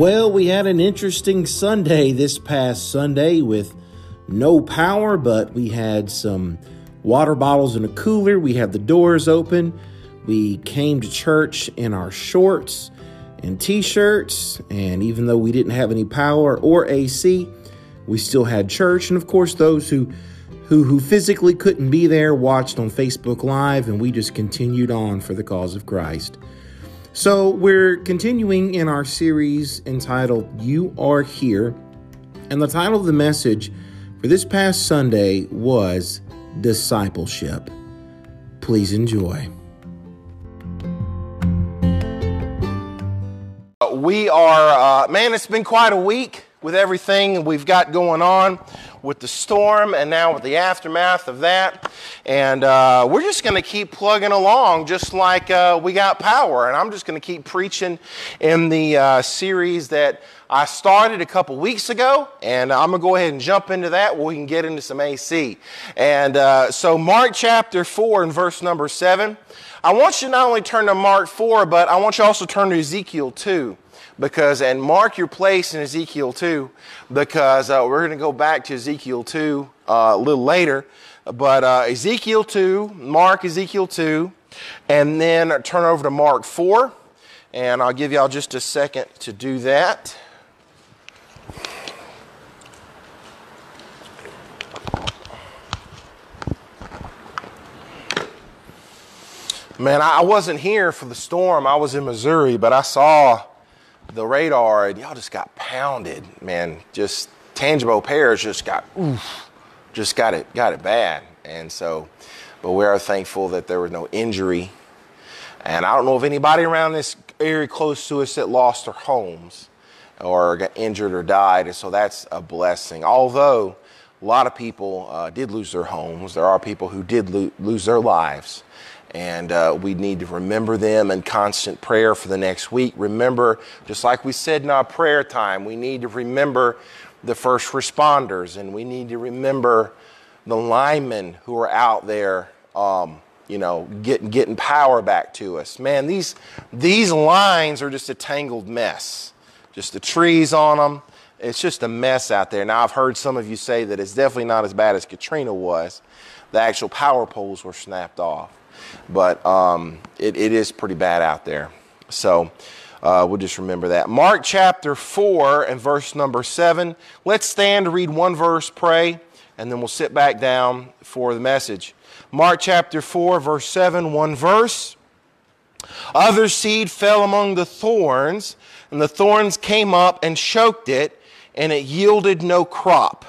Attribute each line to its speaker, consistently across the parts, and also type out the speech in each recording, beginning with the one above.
Speaker 1: Well, we had an interesting Sunday this past Sunday with no power, but we had some water bottles in a cooler. We had the doors open. We came to church in our shorts and t shirts. And even though we didn't have any power or AC, we still had church. And of course, those who who, who physically couldn't be there watched on Facebook Live, and we just continued on for the cause of Christ. So, we're continuing in our series entitled You Are Here. And the title of the message for this past Sunday was Discipleship. Please enjoy.
Speaker 2: We are, uh, man, it's been quite a week with everything we've got going on with the storm and now with the aftermath of that. And uh, we're just going to keep plugging along just like uh, we got power. And I'm just going to keep preaching in the uh, series that I started a couple weeks ago. And I'm going to go ahead and jump into that where we can get into some AC. And uh, so, Mark chapter 4 and verse number 7. I want you to not only turn to Mark 4, but I want you also to turn to Ezekiel 2 because and mark your place in Ezekiel 2 because uh, we're going to go back to Ezekiel 2 uh, a little later. But uh, Ezekiel 2, Mark Ezekiel 2, and then turn over to Mark 4. And I'll give y'all just a second to do that. Man, I wasn't here for the storm. I was in Missouri, but I saw the radar, y'all just got pounded, man. Just Tangipahoa Parish just got, oof, just got it, got it bad. And so, but we are thankful that there was no injury. And I don't know if anybody around this area close to us that lost their homes or got injured or died. And so that's a blessing. Although a lot of people uh, did lose their homes, there are people who did lo- lose their lives and uh, we need to remember them in constant prayer for the next week. Remember, just like we said in our prayer time, we need to remember the first responders and we need to remember the linemen who are out there, um, you know, getting, getting power back to us. Man, these, these lines are just a tangled mess. Just the trees on them. It's just a mess out there. Now, I've heard some of you say that it's definitely not as bad as Katrina was. The actual power poles were snapped off but um, it, it is pretty bad out there. So uh, we'll just remember that. Mark chapter 4 and verse number 7. Let's stand read one verse, pray, and then we'll sit back down for the message. Mark chapter 4, verse 7, one verse. Other seed fell among the thorns, and the thorns came up and choked it, and it yielded no crop.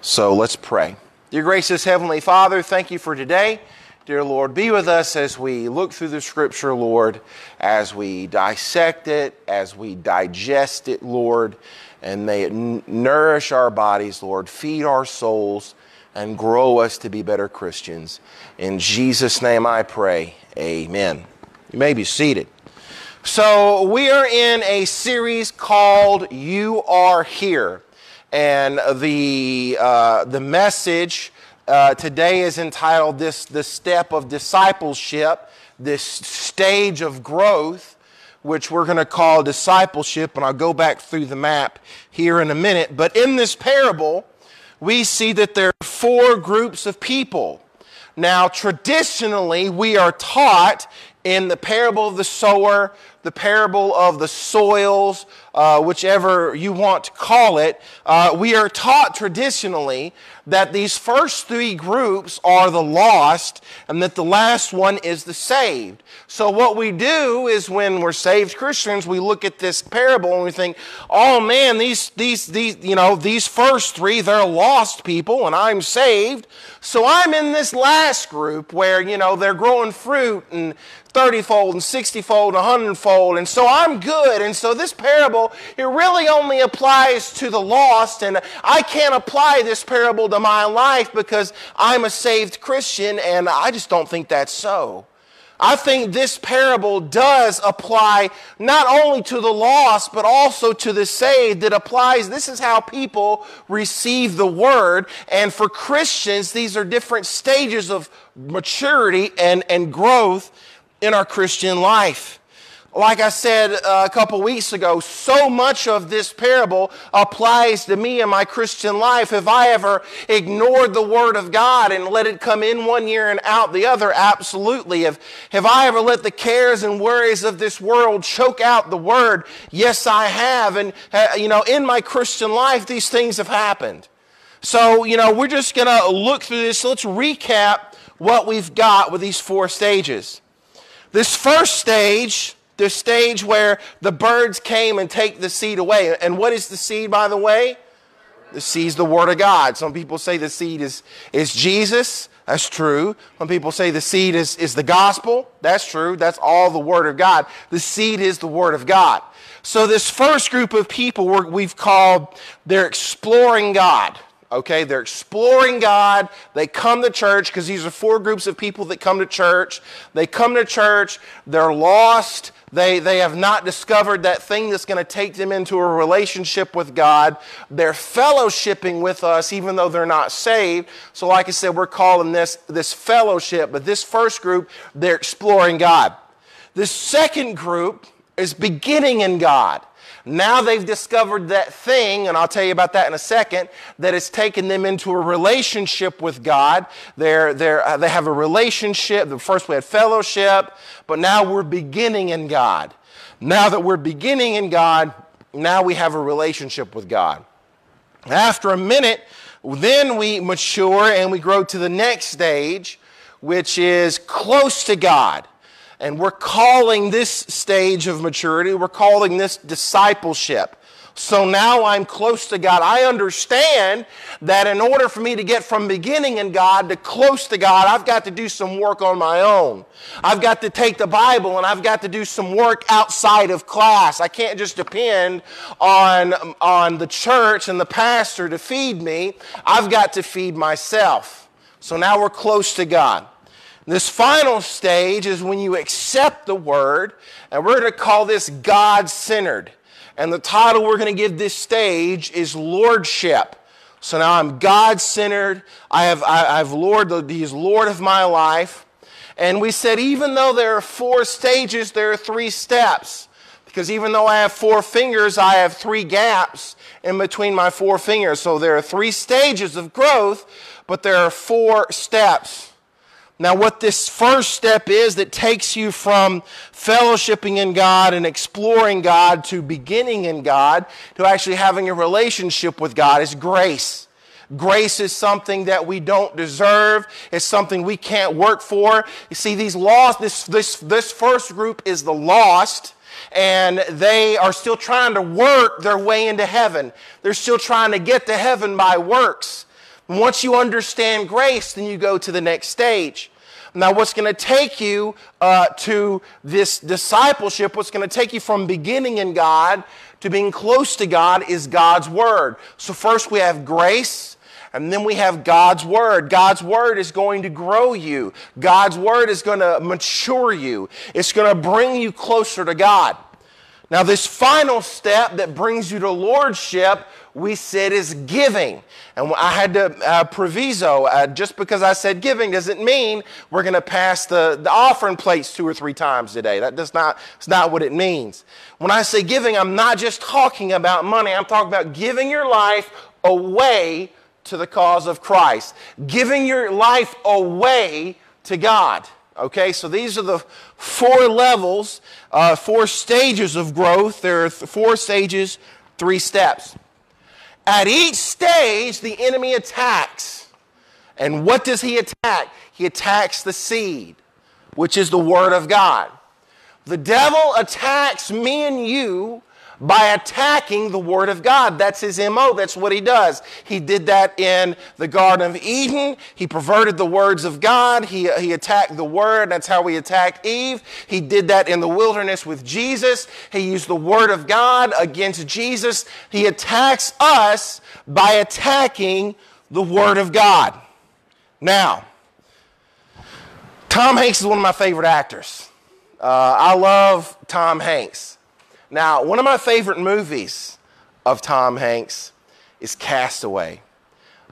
Speaker 2: So let's pray. Dear gracious Heavenly Father, thank you for today. Dear Lord, be with us as we look through the scripture, Lord, as we dissect it, as we digest it, Lord, and may it n- nourish our bodies, Lord, feed our souls, and grow us to be better Christians. In Jesus' name I pray. Amen. You may be seated. So, we are in a series called You Are Here. And the, uh, the message uh, today is entitled this the step of discipleship this stage of growth which we're going to call discipleship and i'll go back through the map here in a minute. But in this parable we see that there are four groups of people. Now traditionally we are taught in the parable of the sower the parable of the soils, uh, whichever you want to call it, uh, we are taught traditionally that these first three groups are the lost and that the last one is the saved. So what we do is when we're saved Christians, we look at this parable and we think, oh man, these, these, these, you know, these first three, they're lost people and I'm saved. So I'm in this last group where, you know, they're growing fruit and 30 fold and 60 fold and 100 fold. And so I'm good. And so this parable, it really only applies to the lost. And I can't apply this parable to my life because I'm a saved Christian. And I just don't think that's so. I think this parable does apply not only to the lost, but also to the saved. It applies, this is how people receive the word. And for Christians, these are different stages of maturity and, and growth in our Christian life. Like I said uh, a couple weeks ago, so much of this parable applies to me in my Christian life. Have I ever ignored the Word of God and let it come in one year and out the other? Absolutely. Have, have I ever let the cares and worries of this world choke out the Word? Yes, I have. And, uh, you know, in my Christian life, these things have happened. So, you know, we're just going to look through this. Let's recap what we've got with these four stages. This first stage, the stage where the birds came and take the seed away. And what is the seed, by the way? The seed is the Word of God. Some people say the seed is, is Jesus. That's true. Some people say the seed is, is the gospel. That's true. That's all the Word of God. The seed is the Word of God. So, this first group of people we've called, they're exploring God. Okay, they're exploring God. They come to church because these are four groups of people that come to church. They come to church, they're lost, they, they have not discovered that thing that's going to take them into a relationship with God. They're fellowshipping with us even though they're not saved. So, like I said, we're calling this, this fellowship. But this first group, they're exploring God. This second group is beginning in God. Now they've discovered that thing, and I'll tell you about that in a second, that has taken them into a relationship with God. They're, they're, uh, they have a relationship. The First we had fellowship, but now we're beginning in God. Now that we're beginning in God, now we have a relationship with God. After a minute, then we mature and we grow to the next stage, which is close to God. And we're calling this stage of maturity, we're calling this discipleship. So now I'm close to God. I understand that in order for me to get from beginning in God to close to God, I've got to do some work on my own. I've got to take the Bible and I've got to do some work outside of class. I can't just depend on, on the church and the pastor to feed me. I've got to feed myself. So now we're close to God. This final stage is when you accept the word, and we're going to call this God centered. And the title we're going to give this stage is Lordship. So now I'm God centered. I have, I, have Lord, He's Lord of my life. And we said, even though there are four stages, there are three steps. Because even though I have four fingers, I have three gaps in between my four fingers. So there are three stages of growth, but there are four steps. Now, what this first step is that takes you from fellowshipping in God and exploring God to beginning in God to actually having a relationship with God is grace. Grace is something that we don't deserve. It's something we can't work for. You see, these lost, this, this, this first group is the lost, and they are still trying to work their way into heaven. They're still trying to get to heaven by works. Once you understand grace, then you go to the next stage. Now, what's going to take you uh, to this discipleship, what's going to take you from beginning in God to being close to God is God's Word. So, first we have grace. And then we have God's Word. God's Word is going to grow you. God's Word is going to mature you. It's going to bring you closer to God. Now, this final step that brings you to Lordship we said is giving. And I had to uh, proviso, uh, just because I said giving doesn't mean we're going to pass the, the offering plates two or three times today. That does not, it's not what it means. When I say giving, I'm not just talking about money. I'm talking about giving your life away to the cause of Christ. Giving your life away to God. Okay, so these are the four levels, uh, four stages of growth. There are th- four stages, three steps. At each stage, the enemy attacks. And what does he attack? He attacks the seed, which is the Word of God. The devil attacks me and you by attacking the Word of God. That's his MO. That's what he does. He did that in the Garden of Eden. He perverted the words of God. He, he attacked the Word. That's how he attacked Eve. He did that in the wilderness with Jesus. He used the Word of God against Jesus. He attacks us by attacking the Word of God. Now, Tom Hanks is one of my favorite actors. Uh, I love Tom Hanks. Now, one of my favorite movies of Tom Hanks is Cast Away.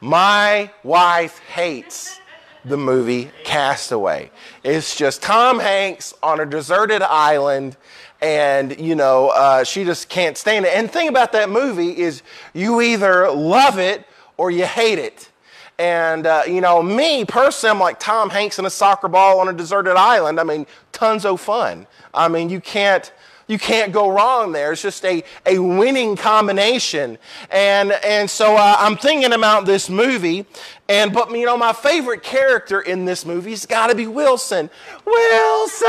Speaker 2: My wife hates the movie Cast Away. It's just Tom Hanks on a deserted island, and you know uh, she just can't stand it. And the thing about that movie is you either love it or you hate it. And uh, you know me personally, I'm like Tom Hanks in a soccer ball on a deserted island. I mean, tons of fun. I mean, you can't you can't go wrong there. It's just a, a winning combination. And, and so uh, I'm thinking about this movie. And, but, you know, my favorite character in this movie's got to be Wilson. Wilson!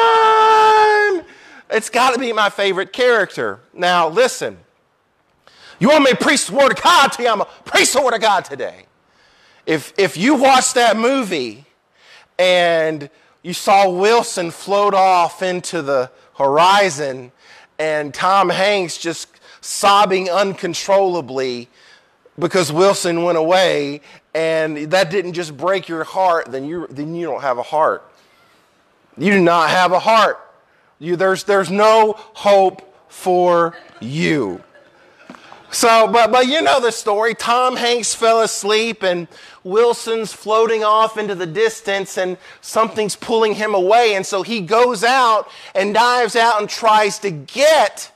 Speaker 2: It's got to be my favorite character. Now, listen. You want me to preach the word of God to you? I'm a preach the word of God today. If, if you watch that movie and you saw Wilson float off into the horizon and Tom Hanks just sobbing uncontrollably because Wilson went away, and that didn't just break your heart, then you, then you don't have a heart. You do not have a heart. You, there's, there's no hope for you. So, but, but you know the story. Tom Hanks fell asleep and Wilson's floating off into the distance and something's pulling him away. And so he goes out and dives out and tries to get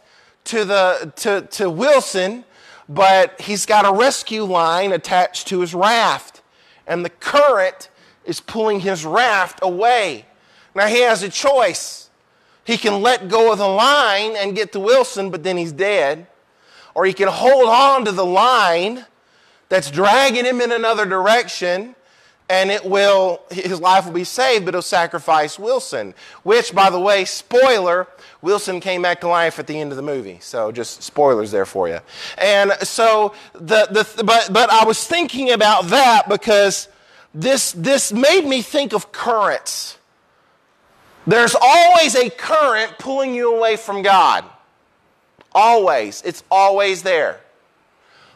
Speaker 2: to, the, to, to Wilson, but he's got a rescue line attached to his raft. And the current is pulling his raft away. Now he has a choice. He can let go of the line and get to Wilson, but then he's dead or he can hold on to the line that's dragging him in another direction and it will his life will be saved but he'll sacrifice wilson which by the way spoiler wilson came back to life at the end of the movie. So just spoilers there for you and so the, the but but i was thinking about that because this this made me think of currents. There's always a current pulling you away from god Always. It's always there.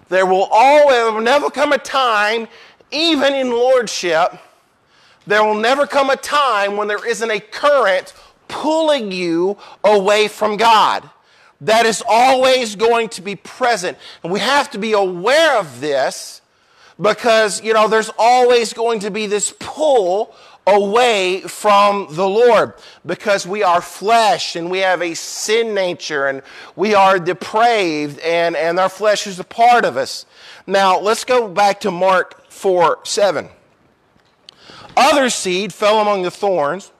Speaker 2: There will always there will never come a time, even in lordship, there will never come a time when there isn't a current pulling you away from God. That is always going to be present. And we have to be aware of this because, you know, there's always going to be this pull away from the Lord because we are flesh and we have a sin nature and we are depraved and, and our flesh is a part of us. Now, let's go back to Mark 4 7. Other seed fell among the thorns,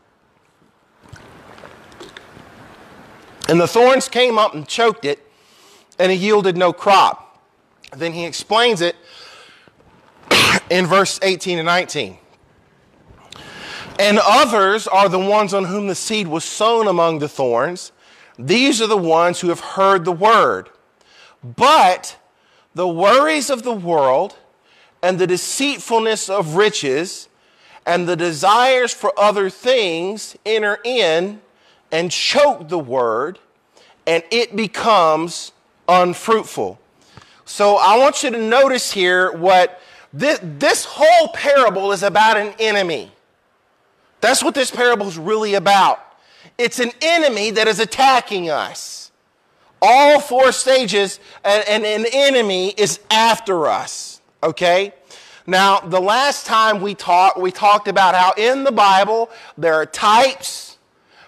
Speaker 2: and the thorns came up and choked it, and it yielded no crop. Then he explains it in verse 18 and 19. And others are the ones on whom the seed was sown among the thorns. These are the ones who have heard the word. But the worries of the world and the deceitfulness of riches and the desires for other things enter in and choke the word, and it becomes unfruitful. So I want you to notice here what this, this whole parable is about an enemy. That's what this parable is really about. It's an enemy that is attacking us. All four stages, and, an enemy is after us. Okay? Now, the last time we talked, we talked about how in the Bible there are types,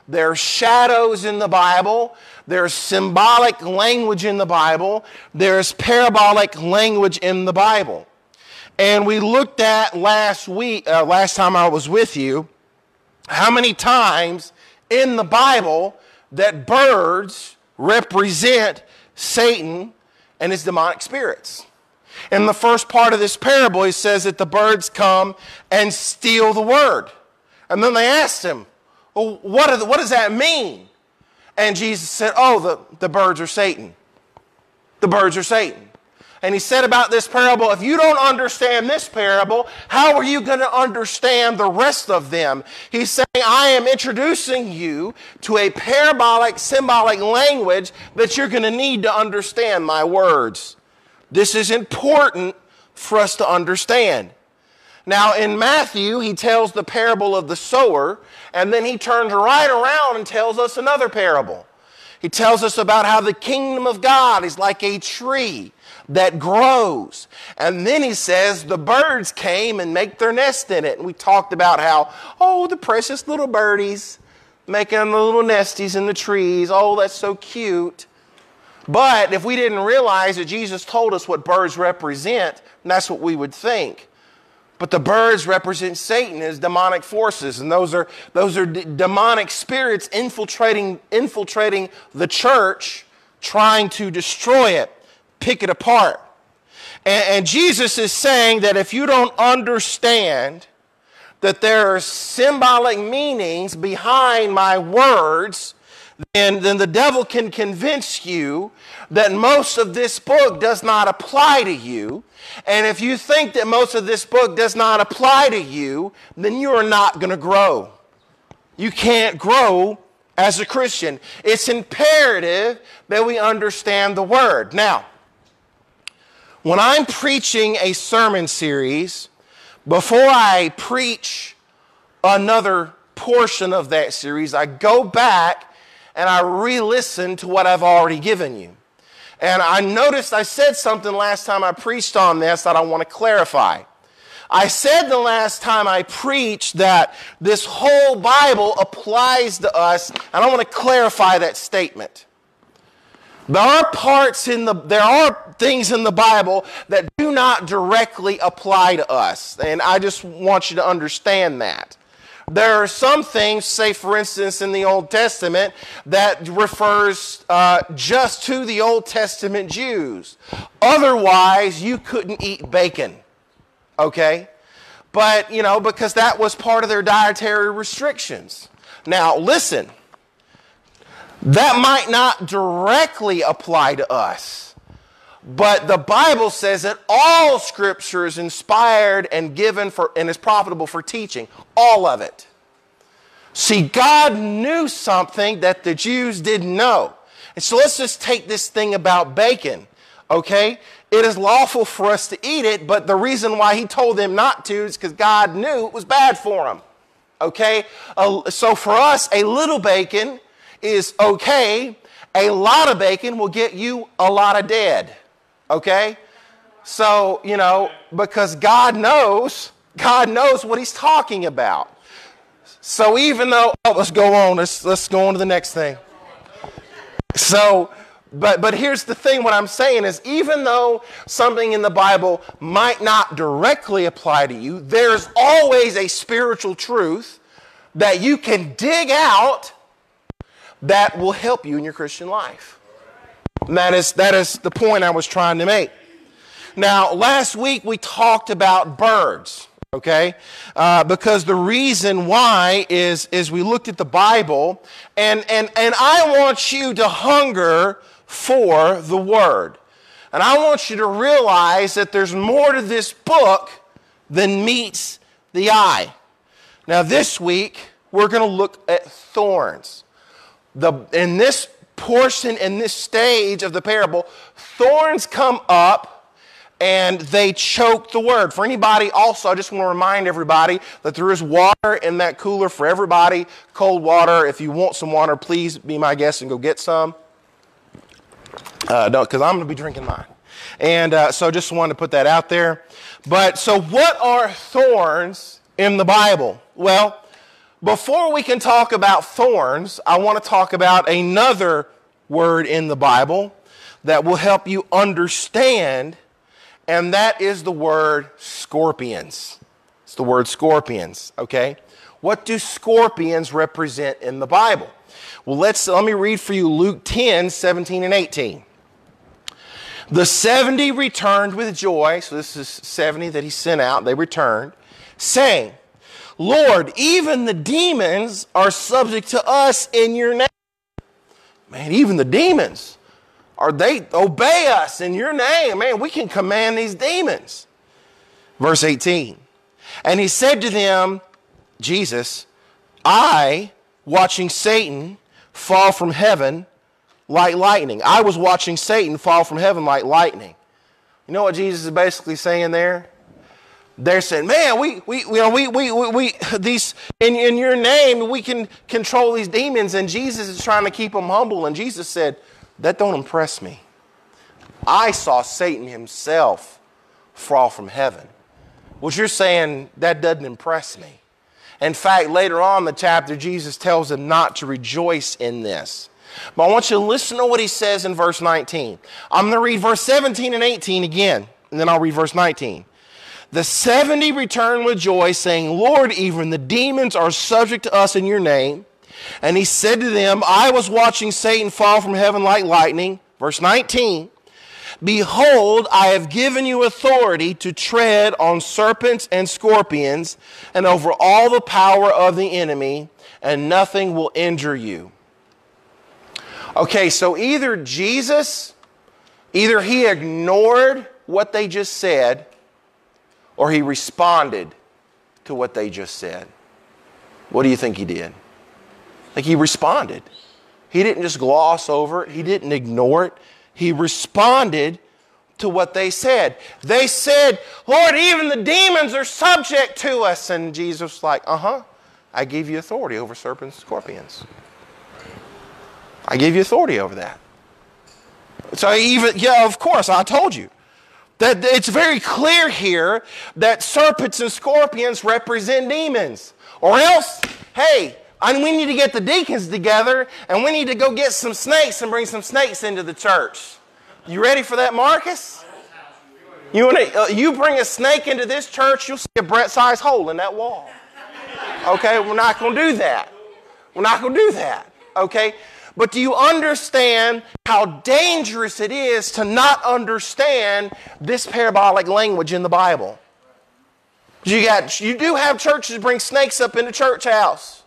Speaker 2: there are shadows in the Bible, there's symbolic language in the Bible, there's parabolic language in the Bible. And we looked at last week, uh, last time I was with you, how many times in the Bible that birds represent Satan and his demonic spirits. In the first part of this parable, he says that the birds come and steal the word. And then they asked him, well, what, the, what does that mean? And Jesus said, Oh, the, the birds are Satan. The birds are Satan. And he said about this parable, if you don't understand this parable, how are you going to understand the rest of them? He's saying, I am introducing you to a parabolic, symbolic language that you're going to need to understand my words. This is important for us to understand. Now, in Matthew, he tells the parable of the sower, and then he turns right around and tells us another parable. He tells us about how the kingdom of God is like a tree that grows. And then he says the birds came and make their nest in it. And we talked about how, oh, the precious little birdies making the little nesties in the trees. Oh, that's so cute. But if we didn't realize that Jesus told us what birds represent, that's what we would think. But the birds represent Satan as demonic forces, and those are, those are d- demonic spirits infiltrating, infiltrating the church, trying to destroy it, pick it apart. And, and Jesus is saying that if you don't understand that there are symbolic meanings behind my words, then, then the devil can convince you that most of this book does not apply to you. And if you think that most of this book does not apply to you, then you are not going to grow. You can't grow as a Christian. It's imperative that we understand the word. Now, when I'm preaching a sermon series, before I preach another portion of that series, I go back and I re listen to what I've already given you. And I noticed I said something last time I preached on this that I want to clarify. I said the last time I preached that this whole Bible applies to us, and I want to clarify that statement. There are parts in the, there are things in the Bible that do not directly apply to us, and I just want you to understand that. There are some things, say for instance in the Old Testament, that refers uh, just to the Old Testament Jews. Otherwise, you couldn't eat bacon, okay? But, you know, because that was part of their dietary restrictions. Now, listen, that might not directly apply to us. But the Bible says that all scripture is inspired and given for and is profitable for teaching. All of it. See, God knew something that the Jews didn't know. And so let's just take this thing about bacon. Okay? It is lawful for us to eat it, but the reason why he told them not to is because God knew it was bad for them. Okay? Uh, so for us, a little bacon is okay. A lot of bacon will get you a lot of dead. Okay? So, you know, because God knows, God knows what he's talking about. So even though, oh, let's go on, let's, let's go on to the next thing. So, but, but here's the thing what I'm saying is even though something in the Bible might not directly apply to you, there's always a spiritual truth that you can dig out that will help you in your Christian life. And that is, that is the point I was trying to make. Now, last week we talked about birds, okay? Uh, because the reason why is, is we looked at the Bible, and, and, and I want you to hunger for the Word. And I want you to realize that there's more to this book than meets the eye. Now, this week, we're going to look at thorns. The, in this portion in this stage of the parable, thorns come up and they choke the word. For anybody, also, I just want to remind everybody that there is water in that cooler for everybody, cold water. If you want some water, please be my guest and go get some. Uh, no, because I'm going to be drinking mine. And uh, so just wanted to put that out there. But so, what are thorns in the Bible? Well, before we can talk about thorns, I want to talk about another word in the Bible that will help you understand, and that is the word scorpions. It's the word scorpions, okay? What do scorpions represent in the Bible? Well, let's let me read for you Luke 10, 17 and 18. The 70 returned with joy, so this is 70 that he sent out, they returned, saying, Lord, even the demons are subject to us in your name. Man, even the demons are they obey us in your name. Man, we can command these demons. Verse 18. And he said to them, Jesus, I, watching Satan fall from heaven like lightning. I was watching Satan fall from heaven like lightning. You know what Jesus is basically saying there? They're saying, man, we, we, you know, we, we, we, we these, in, in your name, we can control these demons. And Jesus is trying to keep them humble. And Jesus said, that don't impress me. I saw Satan himself fall from heaven. What you're saying, that doesn't impress me. In fact, later on in the chapter, Jesus tells them not to rejoice in this. But I want you to listen to what he says in verse 19. I'm going to read verse 17 and 18 again, and then I'll read verse 19. The 70 returned with joy, saying, Lord, even the demons are subject to us in your name. And he said to them, I was watching Satan fall from heaven like lightning. Verse 19. Behold, I have given you authority to tread on serpents and scorpions and over all the power of the enemy, and nothing will injure you. Okay, so either Jesus, either he ignored what they just said, or he responded to what they just said. What do you think he did? Like he responded. He didn't just gloss over it, he didn't ignore it. He responded to what they said. They said, Lord, even the demons are subject to us. And Jesus was like, uh huh, I gave you authority over serpents and scorpions. I gave you authority over that. So even, yeah, of course, I told you. That it's very clear here that serpents and scorpions represent demons. Or else, hey, and we need to get the deacons together and we need to go get some snakes and bring some snakes into the church. You ready for that, Marcus? You, want to, uh, you bring a snake into this church, you'll see a Brett sized hole in that wall. Okay, we're not going to do that. We're not going to do that. Okay? But do you understand how dangerous it is to not understand this parabolic language in the Bible? You, got, you do have churches bring snakes up in the church house.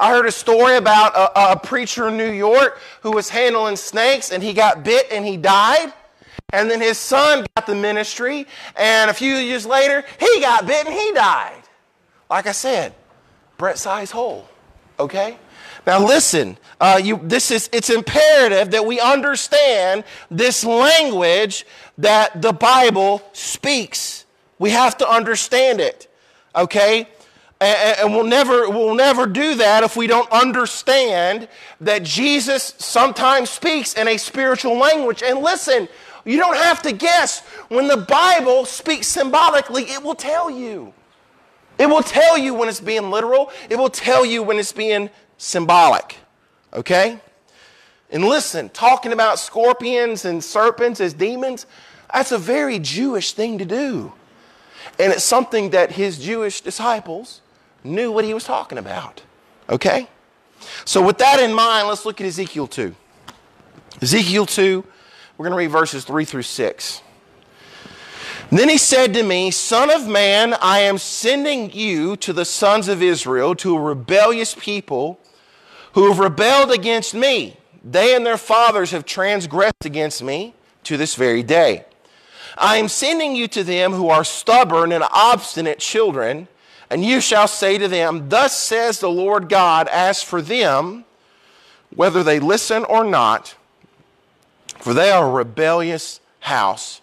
Speaker 2: I heard a story about a, a, preacher in New York who was handling snakes and he got bit and he died. And then his son got the ministry, and a few years later, he got bit and he died. Like I said, Brett size hole. Okay? Now listen, uh, you, this is, it's imperative that we understand this language that the Bible speaks. We have to understand it. Okay? And, and we'll never, we'll never do that if we don't understand that Jesus sometimes speaks in a spiritual language. And listen, you don't have to guess. When the Bible speaks symbolically, it will tell you. It will tell you when it's being literal, it will tell you when it's being symbolic. Okay? And listen, talking about scorpions and serpents as demons, that's a very Jewish thing to do. And it's something that his Jewish disciples knew what he was talking about. Okay? So, with that in mind, let's look at Ezekiel 2. Ezekiel 2, we're going to read verses 3 through 6. Then he said to me, Son of man, I am sending you to the sons of Israel, to a rebellious people who have rebelled against me. They and their fathers have transgressed against me to this very day. I am sending you to them who are stubborn and obstinate children, and you shall say to them, Thus says the Lord God, as for them, whether they listen or not, for they are a rebellious house,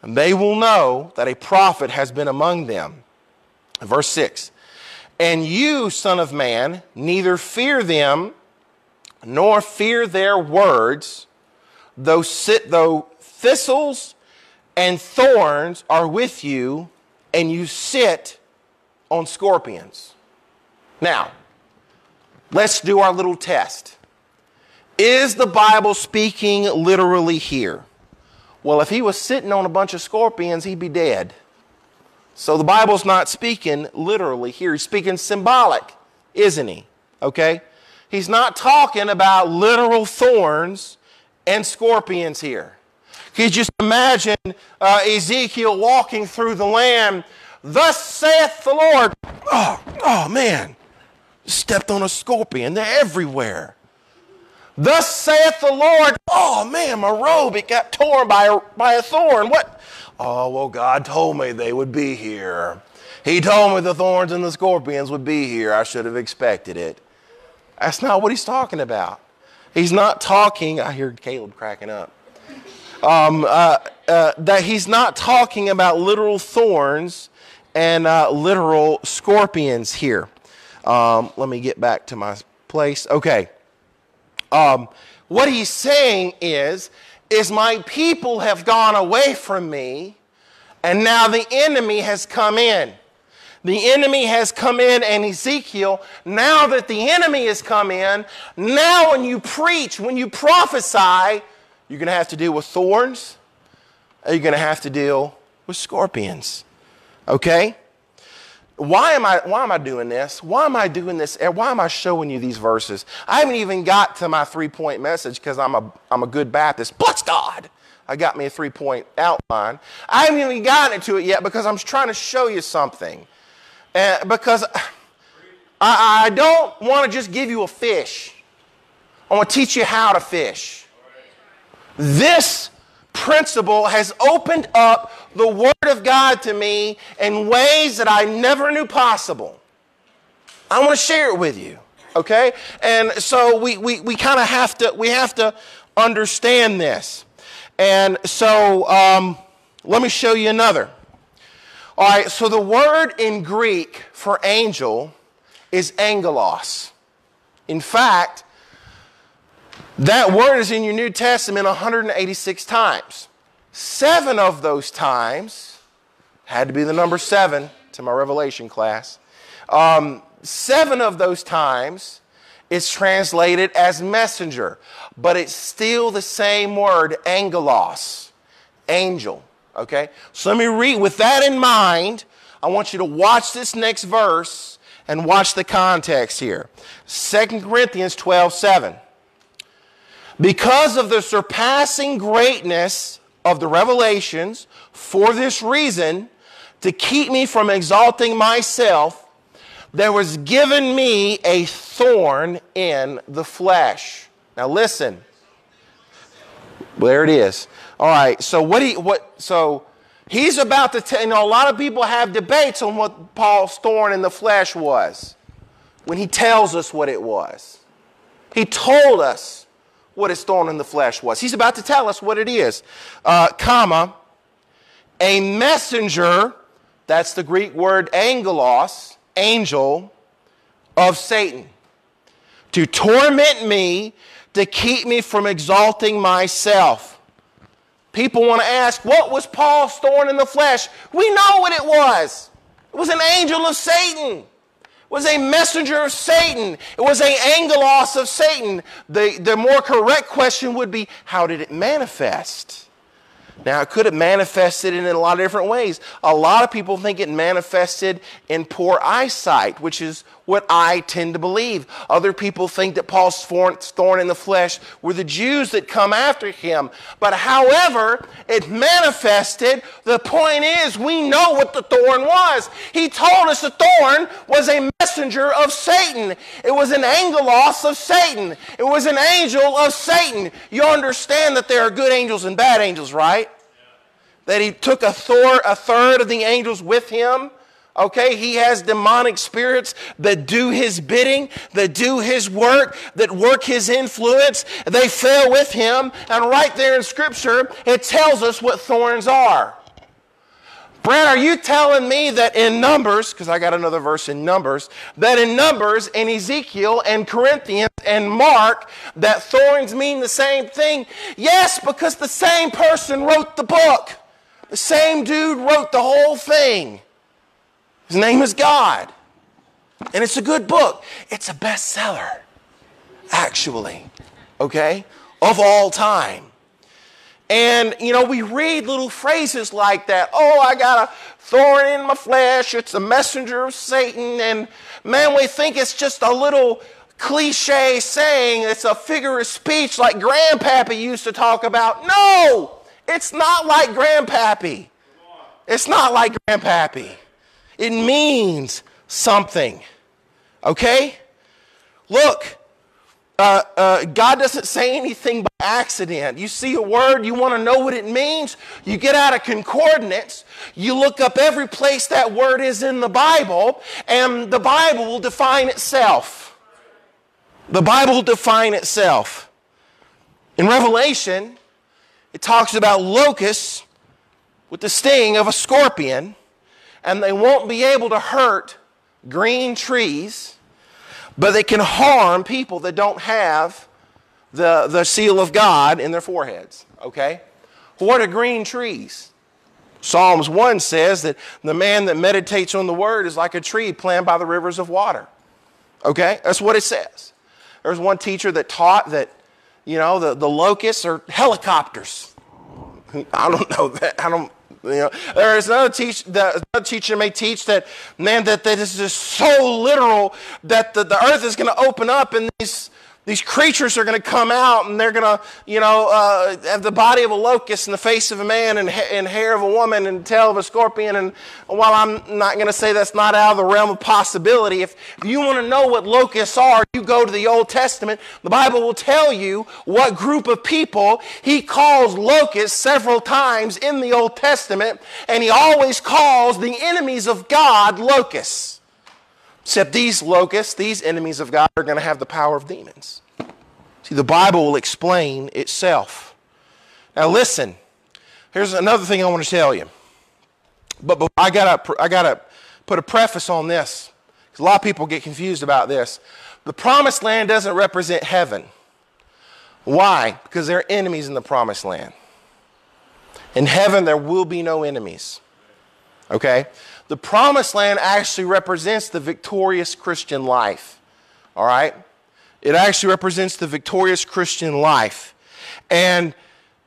Speaker 2: and they will know that a prophet has been among them. Verse 6 And you, Son of Man, neither fear them nor fear their words, though, sit, though thistles and thorns are with you, and you sit on scorpions. Now, let's do our little test. Is the Bible speaking literally here? Well, if he was sitting on a bunch of scorpions, he'd be dead. So the Bible's not speaking literally here. He's speaking symbolic, isn't he? Okay? He's not talking about literal thorns and scorpions here. Can you just imagine uh, Ezekiel walking through the land? Thus saith the Lord. Oh, oh man, stepped on a scorpion. They're everywhere. Thus saith the Lord. Oh man, my robe it got torn by a, by a thorn. What? Oh well, God told me they would be here. He told me the thorns and the scorpions would be here. I should have expected it. That's not what he's talking about. He's not talking. I hear Caleb cracking up um, uh, uh, that he's not talking about literal thorns and uh, literal scorpions here. Um, let me get back to my place. Okay. Um, what he's saying is, is my people have gone away from me, and now the enemy has come in. The enemy has come in, and Ezekiel, now that the enemy has come in, now when you preach, when you prophesy, you're going to have to deal with thorns, and you're going to have to deal with scorpions. Okay? Why am, I, why am I doing this? Why am I doing this? And Why am I showing you these verses? I haven't even got to my three point message because I'm a, I'm a good Baptist. Bless God! I got me a three point outline. I haven't even gotten to it yet because I'm trying to show you something. Uh, because I, I don't want to just give you a fish, I want to teach you how to fish. This principle has opened up the Word of God to me in ways that I never knew possible. I want to share it with you, okay? And so we, we, we kind of have to, we have to understand this. And so um, let me show you another. All right, so the word in Greek for angel is angelos. In fact, that word is in your New Testament 186 times. Seven of those times had to be the number seven to my Revelation class. Um, seven of those times it's translated as messenger, but it's still the same word, angelos, angel. Okay? So let me read. With that in mind, I want you to watch this next verse and watch the context here. 2 Corinthians 12 7. Because of the surpassing greatness of the revelations, for this reason, to keep me from exalting myself, there was given me a thorn in the flesh. Now listen. There it is. All right. So what he what so he's about to tell you know a lot of people have debates on what Paul's thorn in the flesh was when he tells us what it was. He told us what his thorn in the flesh was. He's about to tell us what it is. Uh, comma, a messenger, that's the Greek word angelos, angel of Satan, to torment me, to keep me from exalting myself. People want to ask, what was Paul's thorn in the flesh? We know what it was. It was an angel of Satan was a messenger of Satan. It was a angelos of Satan. The, the more correct question would be, how did it manifest? Now, it could have manifested in a lot of different ways. A lot of people think it manifested in poor eyesight, which is what I tend to believe. Other people think that Paul's thorn in the flesh were the Jews that come after him. But however it manifested, the point is we know what the thorn was. He told us the thorn was a messenger of Satan. It was an angelos of Satan. It was an angel of Satan. You understand that there are good angels and bad angels, right? That he took a, thor- a third of the angels with him Okay, he has demonic spirits that do his bidding, that do his work, that work his influence. They fell with him. And right there in Scripture, it tells us what thorns are. Brad, are you telling me that in Numbers, because I got another verse in Numbers, that in Numbers and Ezekiel and Corinthians and Mark, that thorns mean the same thing? Yes, because the same person wrote the book. The same dude wrote the whole thing. His name is God. And it's a good book. It's a bestseller, actually, okay, of all time. And, you know, we read little phrases like that. Oh, I got a thorn in my flesh. It's a messenger of Satan. And, man, we think it's just a little cliche saying. It's a figure of speech like Grandpappy used to talk about. No, it's not like Grandpappy. It's not like Grandpappy. It means something. Okay? Look, uh, uh, God doesn't say anything by accident. You see a word, you want to know what it means, you get out of concordance, you look up every place that word is in the Bible, and the Bible will define itself. The Bible will define itself. In Revelation, it talks about locusts with the sting of a scorpion. And they won't be able to hurt green trees, but they can harm people that don't have the, the seal of God in their foreheads. Okay? What are green trees? Psalms 1 says that the man that meditates on the word is like a tree planted by the rivers of water. Okay? That's what it says. There's one teacher that taught that, you know, the, the locusts are helicopters. I don't know that. I don't, you know. There is another, teach, that, another teacher may teach that, man, that, that this is so literal that the, the earth is going to open up and these these creatures are going to come out and they're going to, you know, uh, have the body of a locust and the face of a man and, ha- and hair of a woman and tail of a scorpion. And while I'm not going to say that's not out of the realm of possibility, if you want to know what locusts are, you go to the Old Testament. The Bible will tell you what group of people he calls locusts several times in the Old Testament. And he always calls the enemies of God locusts. Except these locusts, these enemies of God, are going to have the power of demons. See, the Bible will explain itself. Now, listen, here's another thing I want to tell you. But, but I got I gotta put a preface on this, a lot of people get confused about this. The promised land doesn't represent heaven. Why? Because there are enemies in the promised land. In heaven, there will be no enemies. Okay? The promised land actually represents the victorious Christian life. All right? It actually represents the victorious Christian life. And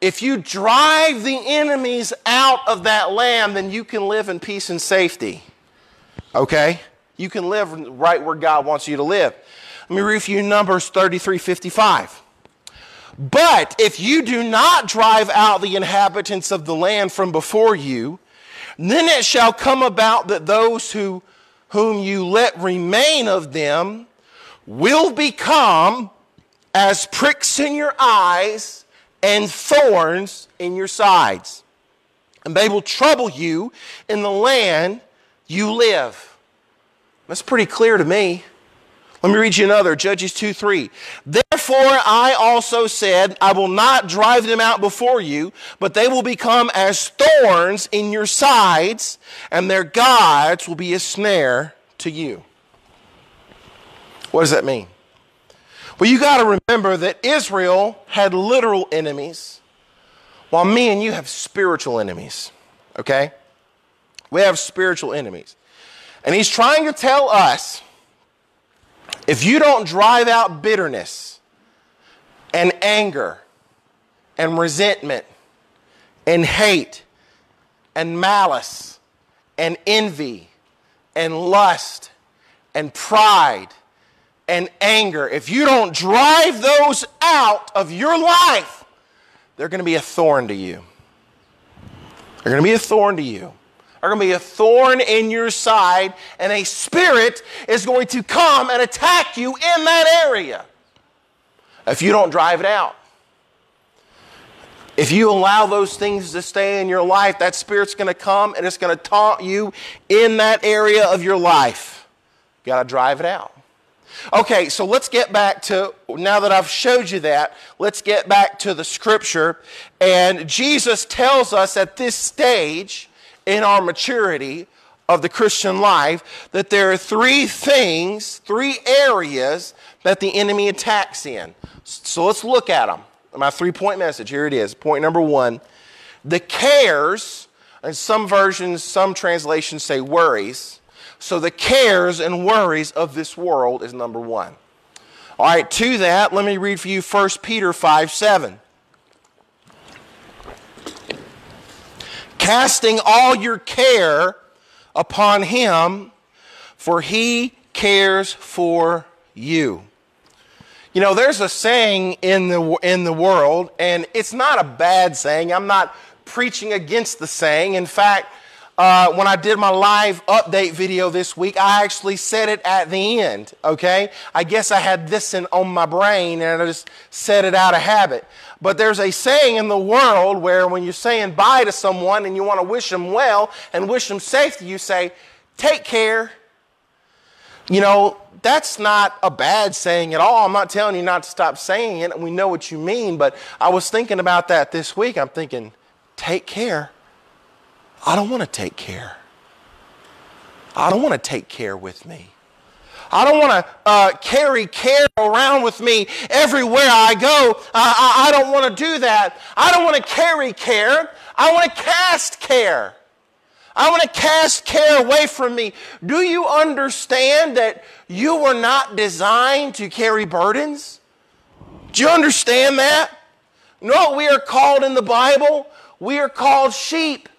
Speaker 2: if you drive the enemies out of that land, then you can live in peace and safety. Okay? You can live right where God wants you to live. Let me read you Numbers 33 55. But if you do not drive out the inhabitants of the land from before you, then it shall come about that those who, whom you let remain of them will become as pricks in your eyes and thorns in your sides. And they will trouble you in the land you live. That's pretty clear to me. Let me read you another, Judges 2 3. Therefore, I also said, I will not drive them out before you, but they will become as thorns in your sides, and their gods will be a snare to you. What does that mean? Well, you got to remember that Israel had literal enemies, while me and you have spiritual enemies. Okay? We have spiritual enemies. And he's trying to tell us if you don't drive out bitterness and anger and resentment and hate and malice and envy and lust and pride and anger, if you don't drive those out of your life, they're going to be a thorn to you. They're going to be a thorn to you. Are going to be a thorn in your side, and a spirit is going to come and attack you in that area if you don't drive it out. If you allow those things to stay in your life, that spirit's going to come and it's going to taunt you in that area of your life. You got to drive it out. Okay, so let's get back to, now that I've showed you that, let's get back to the scripture. And Jesus tells us at this stage in our maturity of the Christian life that there are three things, three areas that the enemy attacks in. So let's look at them. My three point message here it is. Point number one the cares, and some versions, some translations say worries. So the cares and worries of this world is number one. All right, to that, let me read for you 1 Peter 5 7. casting all your care upon him, for he cares for you. You know, there's a saying in the, in the world, and it's not a bad saying. I'm not preaching against the saying. In fact, uh, when I did my live update video this week, I actually said it at the end, okay? I guess I had this in, on my brain and I just said it out of habit. But there's a saying in the world where when you're saying bye to someone and you want to wish them well and wish them safety, you say, take care. You know, that's not a bad saying at all. I'm not telling you not to stop saying it. We know what you mean, but I was thinking about that this week. I'm thinking, take care. I don't want to take care. I don't want to take care with me. I don't want to uh, carry care around with me everywhere I go. I, I, I don't want to do that. I don't want to carry care. I want to cast care. I want to cast care away from me. Do you understand that you were not designed to carry burdens? Do you understand that? No, we are called in the Bible, we are called sheep.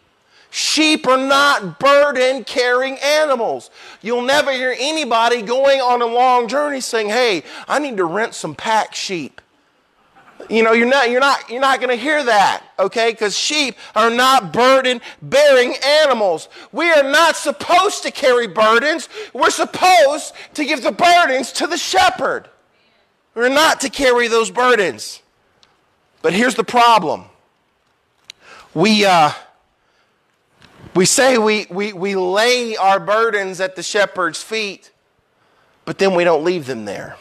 Speaker 2: Sheep are not burden carrying animals. You'll never hear anybody going on a long journey saying, Hey, I need to rent some pack sheep. You know, you're not, you're not, you're not going to hear that, okay? Because sheep are not burden bearing animals. We are not supposed to carry burdens. We're supposed to give the burdens to the shepherd. We're not to carry those burdens. But here's the problem. We, uh, we say we, we, we lay our burdens at the shepherd's feet, but then we don't leave them there.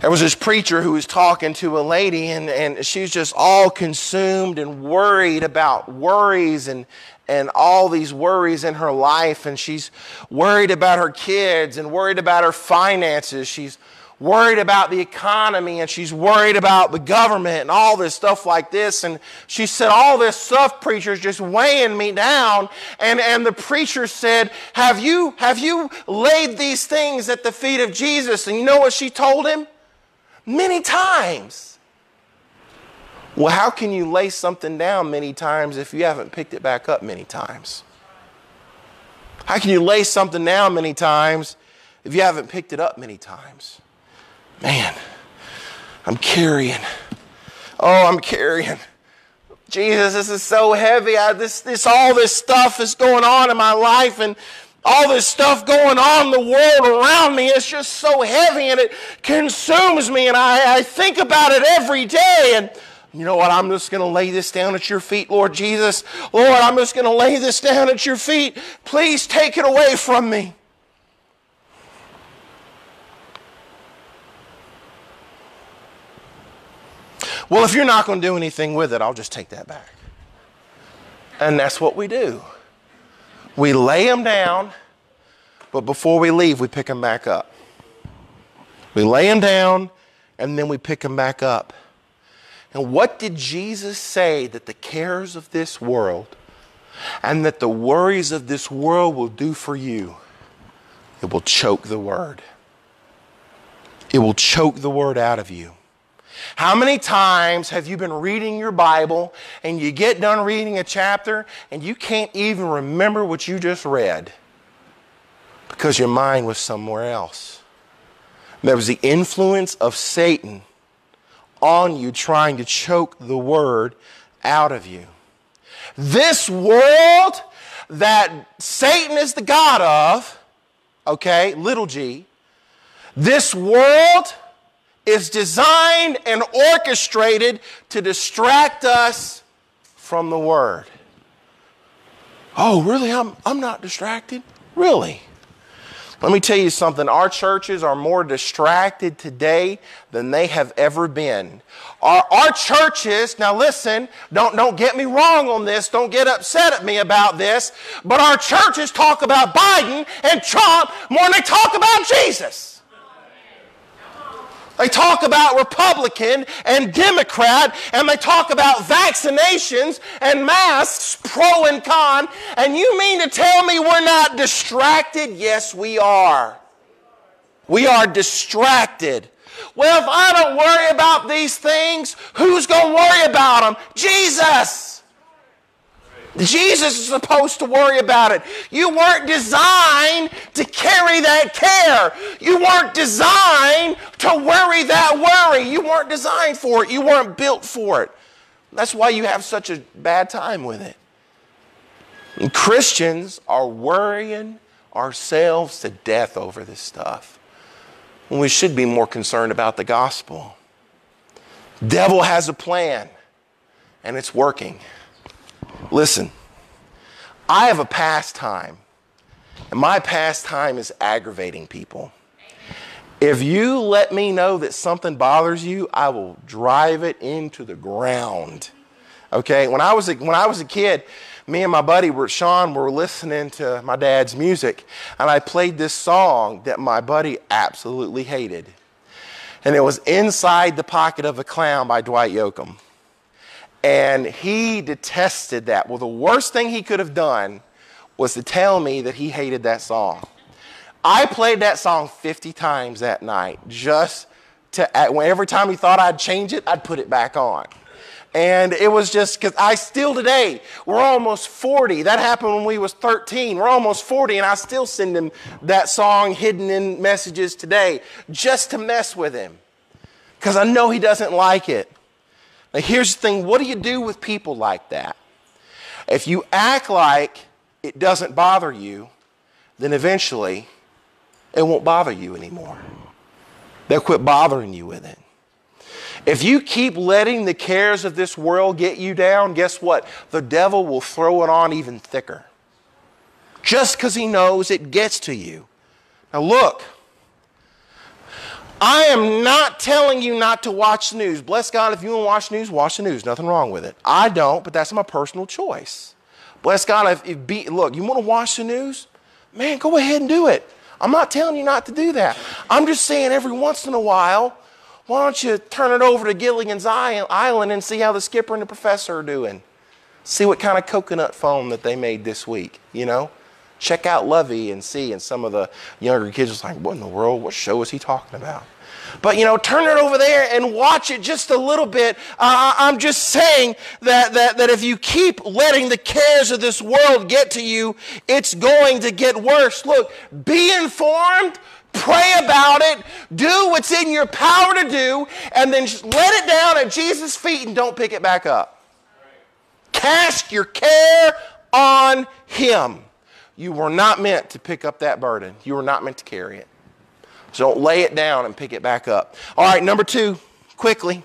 Speaker 2: There was this preacher who was talking to a lady, and, and she's just all consumed and worried about worries and, and all these worries in her life. And she's worried about her kids and worried about her finances. She's worried about the economy and she's worried about the government and all this stuff like this. And she said, All this stuff, preacher, is just weighing me down. And, and the preacher said, have you, have you laid these things at the feet of Jesus? And you know what she told him? Many times. Well, how can you lay something down many times if you haven't picked it back up many times? How can you lay something down many times if you haven't picked it up many times? Man, I'm carrying. Oh, I'm carrying. Jesus, this is so heavy. I, this, this, all this stuff is going on in my life, and all this stuff going on in the world around me is just so heavy, and it consumes me, and I, I think about it every day. And you know what? I'm just going to lay this down at your feet, Lord Jesus. Lord, I'm just going to lay this down at your feet. Please take it away from me. Well, if you're not going to do anything with it, I'll just take that back. And that's what we do. We lay them down, but before we leave, we pick them back up. We lay them down, and then we pick them back up. And what did Jesus say that the cares of this world and that the worries of this world will do for you? It will choke the word. It will choke the word out of you. How many times have you been reading your Bible and you get done reading a chapter and you can't even remember what you just read because your mind was somewhere else? There was the influence of Satan on you trying to choke the word out of you. This world that Satan is the God of, okay, little g, this world is designed and orchestrated to distract us from the Word. Oh, really? I'm, I'm not distracted? Really? Let me tell you something. Our churches are more distracted today than they have ever been. Our, our churches, now listen, don't, don't get me wrong on this, don't get upset at me about this, but our churches talk about Biden and Trump more than they talk about Jesus. They talk about Republican and Democrat, and they talk about vaccinations and masks, pro and con. And you mean to tell me we're not distracted? Yes, we are. We are distracted. Well, if I don't worry about these things, who's going to worry about them? Jesus. Jesus is supposed to worry about it. You weren't designed to carry that care. You weren't designed to worry that worry. You weren't designed for it. You weren't built for it. That's why you have such a bad time with it. And Christians are worrying ourselves to death over this stuff. When we should be more concerned about the gospel. Devil has a plan, and it's working. Listen, I have a pastime, and my pastime is aggravating people. If you let me know that something bothers you, I will drive it into the ground. Okay? When I was a, when I was a kid, me and my buddy were Sean were listening to my dad's music, and I played this song that my buddy absolutely hated. And it was Inside the Pocket of a Clown by Dwight Yoakam. And he detested that. Well, the worst thing he could have done was to tell me that he hated that song. I played that song 50 times that night just to, every time he thought I'd change it, I'd put it back on. And it was just because I still today, we're almost 40. That happened when we was 13. We're almost 40, and I still send him that song hidden in messages today just to mess with him. Because I know he doesn't like it. Now here's the thing, what do you do with people like that? If you act like it doesn't bother you, then eventually it won't bother you anymore. They'll quit bothering you with it. If you keep letting the cares of this world get you down, guess what? The devil will throw it on even thicker. Just because he knows it gets to you. Now, look, I am not telling you not to watch the news. Bless God, if you want to watch the news, watch the news. Nothing wrong with it. I don't, but that's my personal choice. Bless God, if, if be, look, you want to watch the news? Man, go ahead and do it. I'm not telling you not to do that. I'm just saying every once in a while, why don't you turn it over to Gilligan's Island and see how the skipper and the professor are doing? See what kind of coconut foam that they made this week, you know? Check out Lovey and see. And some of the younger kids are like, what in the world? What show is he talking about? But you know, turn it over there and watch it just a little bit. Uh, I'm just saying that, that, that if you keep letting the cares of this world get to you, it's going to get worse. Look, be informed, Pray about it. Do what's in your power to do, and then just let it down at Jesus' feet and don't pick it back up. Cast your care on Him. You were not meant to pick up that burden, you were not meant to carry it. So don't lay it down and pick it back up. All right, number two, quickly.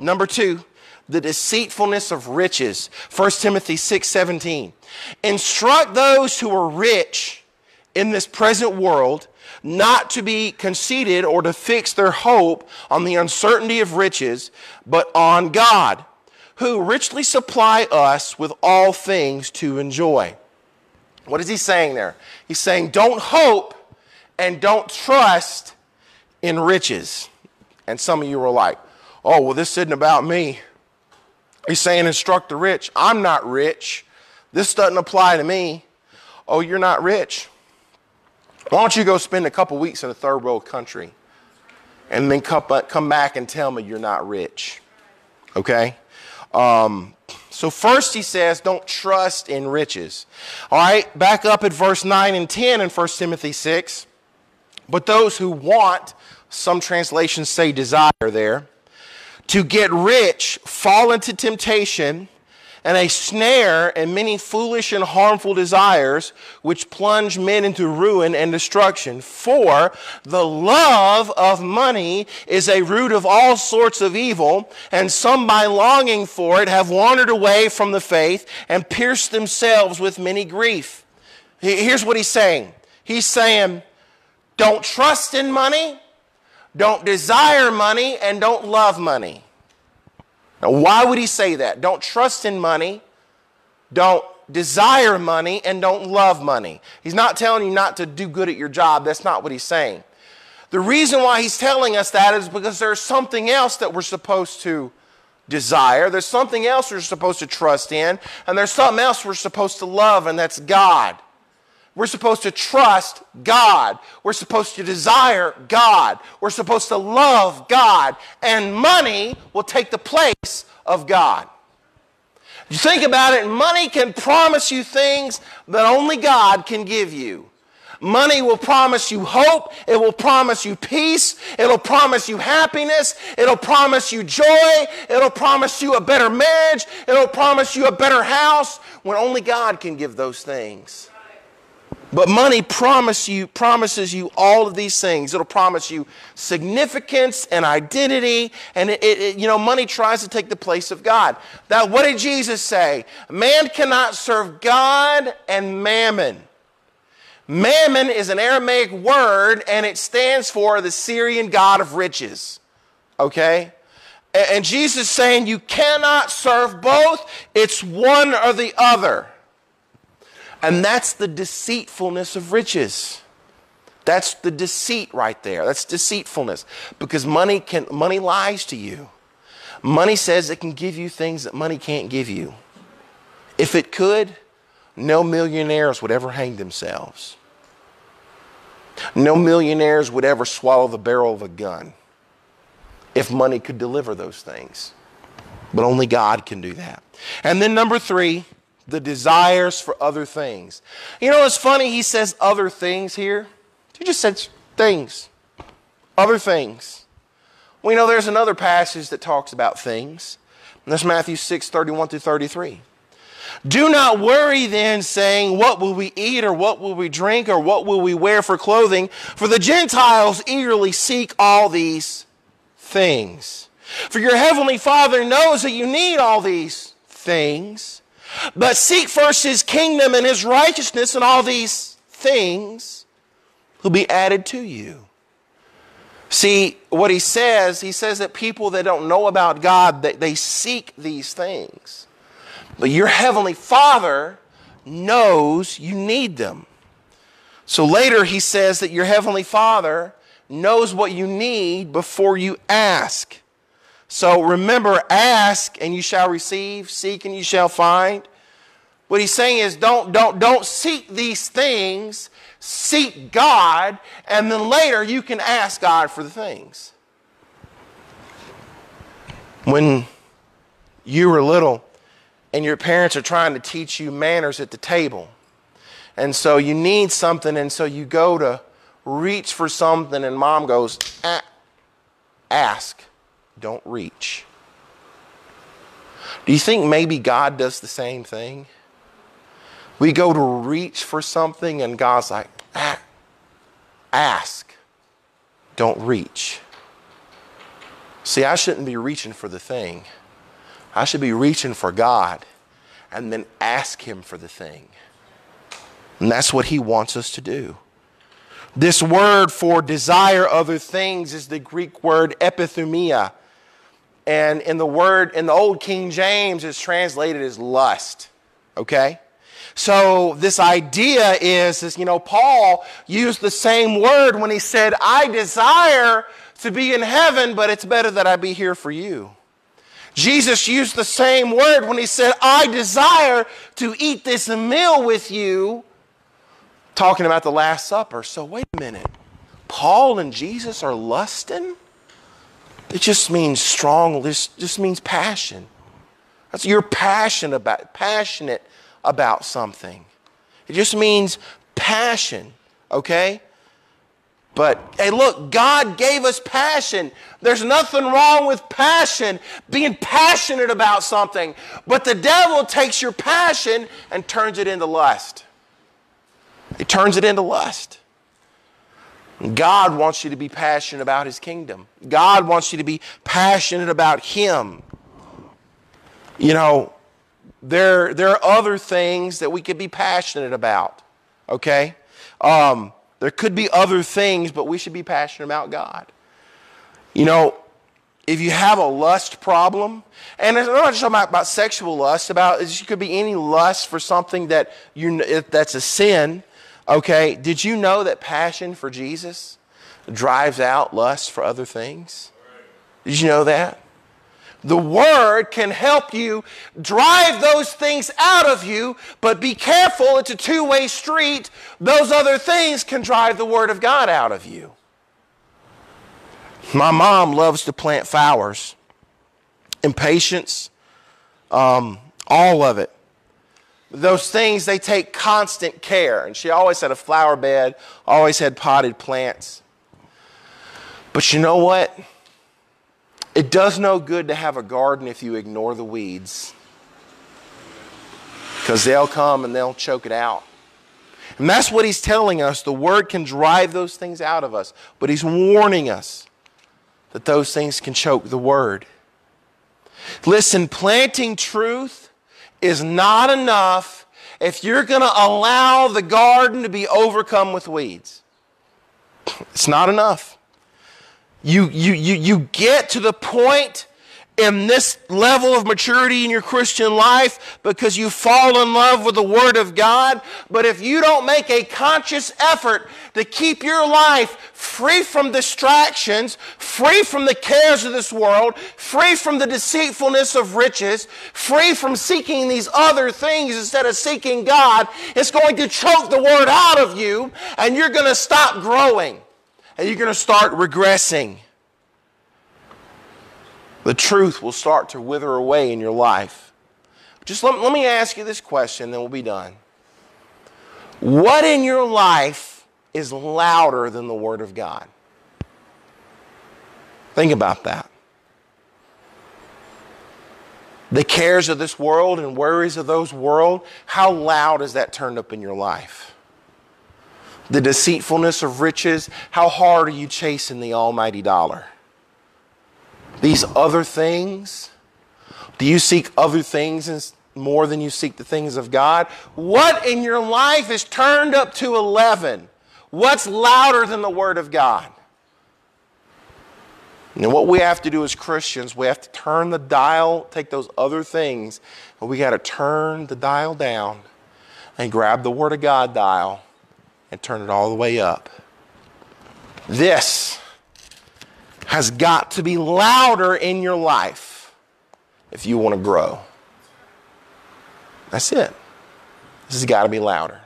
Speaker 2: Number two, the deceitfulness of riches. 1 Timothy 6 17. Instruct those who are rich in this present world not to be conceited or to fix their hope on the uncertainty of riches, but on God, who richly supply us with all things to enjoy. What is he saying there? He's saying, don't hope and don't trust in riches. And some of you are like, oh, well, this isn't about me. He's saying, instruct the rich. I'm not rich. This doesn't apply to me. Oh, you're not rich. Why don't you go spend a couple weeks in a third world country and then come back and tell me you're not rich? Okay? Um, so, first he says, don't trust in riches. All right, back up at verse 9 and 10 in 1 Timothy 6. But those who want, some translations say desire there, to get rich fall into temptation and a snare and many foolish and harmful desires which plunge men into ruin and destruction. For the love of money is a root of all sorts of evil, and some by longing for it have wandered away from the faith and pierced themselves with many grief. Here's what he's saying. He's saying, don't trust in money, don't desire money, and don't love money. Now, why would he say that? Don't trust in money, don't desire money, and don't love money. He's not telling you not to do good at your job. That's not what he's saying. The reason why he's telling us that is because there's something else that we're supposed to desire. There's something else we're supposed to trust in, and there's something else we're supposed to love, and that's God. We're supposed to trust God. We're supposed to desire God. We're supposed to love God. And money will take the place of God. You think about it, money can promise you things that only God can give you. Money will promise you hope. It will promise you peace. It'll promise you happiness. It'll promise you joy. It'll promise you a better marriage. It'll promise you a better house when only God can give those things. But money promise you, promises you all of these things. It'll promise you significance and identity. And it, it, you know, money tries to take the place of God. That what did Jesus say? Man cannot serve God and mammon. Mammon is an Aramaic word and it stands for the Syrian god of riches. Okay? And Jesus saying you cannot serve both, it's one or the other. And that's the deceitfulness of riches. That's the deceit right there. That's deceitfulness because money can money lies to you. Money says it can give you things that money can't give you. If it could, no millionaires would ever hang themselves. No millionaires would ever swallow the barrel of a gun if money could deliver those things. But only God can do that. And then, number three, the desires for other things. You know, it's funny, he says other things here. He just said things, other things. We know there's another passage that talks about things. And that's Matthew 6 31 through 33. Do not worry then, saying, What will we eat, or what will we drink, or what will we wear for clothing? For the Gentiles eagerly seek all these things. For your heavenly Father knows that you need all these things. But seek first his kingdom and his righteousness, and all these things will be added to you. See, what he says, he says that people that don't know about God, that they seek these things. But your heavenly Father knows you need them. So later he says that your heavenly Father knows what you need before you ask. So remember, ask and you shall receive, seek and you shall find. What he's saying is don't, don't, don't seek these things, seek God, and then later you can ask God for the things. When you were little, and your parents are trying to teach you manners at the table. And so you need something, and so you go to reach for something, and mom goes, ah, ask, don't reach. Do you think maybe God does the same thing? We go to reach for something, and God's like, ah, ask, don't reach. See, I shouldn't be reaching for the thing. I should be reaching for God and then ask Him for the thing. And that's what He wants us to do. This word for desire other things is the Greek word epithumia. And in the word, in the Old King James, it's translated as lust. Okay? So this idea is, is, you know, Paul used the same word when he said, I desire to be in heaven, but it's better that I be here for you. Jesus used the same word when he said, I desire to eat this meal with you, talking about the Last Supper. So, wait a minute. Paul and Jesus are lusting? It just means strong, this just means passion. That's, you're passionate about, passionate about something. It just means passion, okay? But hey, look, God gave us passion. There's nothing wrong with passion, being passionate about something. But the devil takes your passion and turns it into lust. He turns it into lust. God wants you to be passionate about His kingdom. God wants you to be passionate about Him. You know, there, there are other things that we could be passionate about, okay? Um, there could be other things, but we should be passionate about God. You know, if you have a lust problem, and I'm not just talking about, about sexual lust, about it could be any lust for something that you that's a sin. Okay, did you know that passion for Jesus drives out lust for other things? Did you know that? The Word can help you drive those things out of you, but be careful, it's a two way street. Those other things can drive the Word of God out of you. My mom loves to plant flowers, impatiens, um, all of it. Those things, they take constant care. And she always had a flower bed, always had potted plants. But you know what? It does no good to have a garden if you ignore the weeds, because they'll come and they'll choke it out. And that's what he's telling us. The word can drive those things out of us, but he's warning us that those things can choke the word. Listen, planting truth is not enough if you're going to allow the garden to be overcome with weeds. It's not enough. You, you, you, you get to the point in this level of maturity in your Christian life because you fall in love with the Word of God. But if you don't make a conscious effort to keep your life free from distractions, free from the cares of this world, free from the deceitfulness of riches, free from seeking these other things instead of seeking God, it's going to choke the Word out of you and you're going to stop growing and you're going to start regressing the truth will start to wither away in your life. Just let, let me ask you this question, then we'll be done. What in your life is louder than the Word of God? Think about that. The cares of this world and worries of those world, how loud is that turned up in your life? The deceitfulness of riches, how hard are you chasing the almighty dollar? These other things? Do you seek other things more than you seek the things of God? What in your life is turned up to 11? What's louder than the Word of God? And what we have to do as Christians, we have to turn the dial, take those other things, but we got to turn the dial down and grab the Word of God dial and turn it all the way up. This has got to be louder in your life if you want to grow. That's it. This has got to be louder.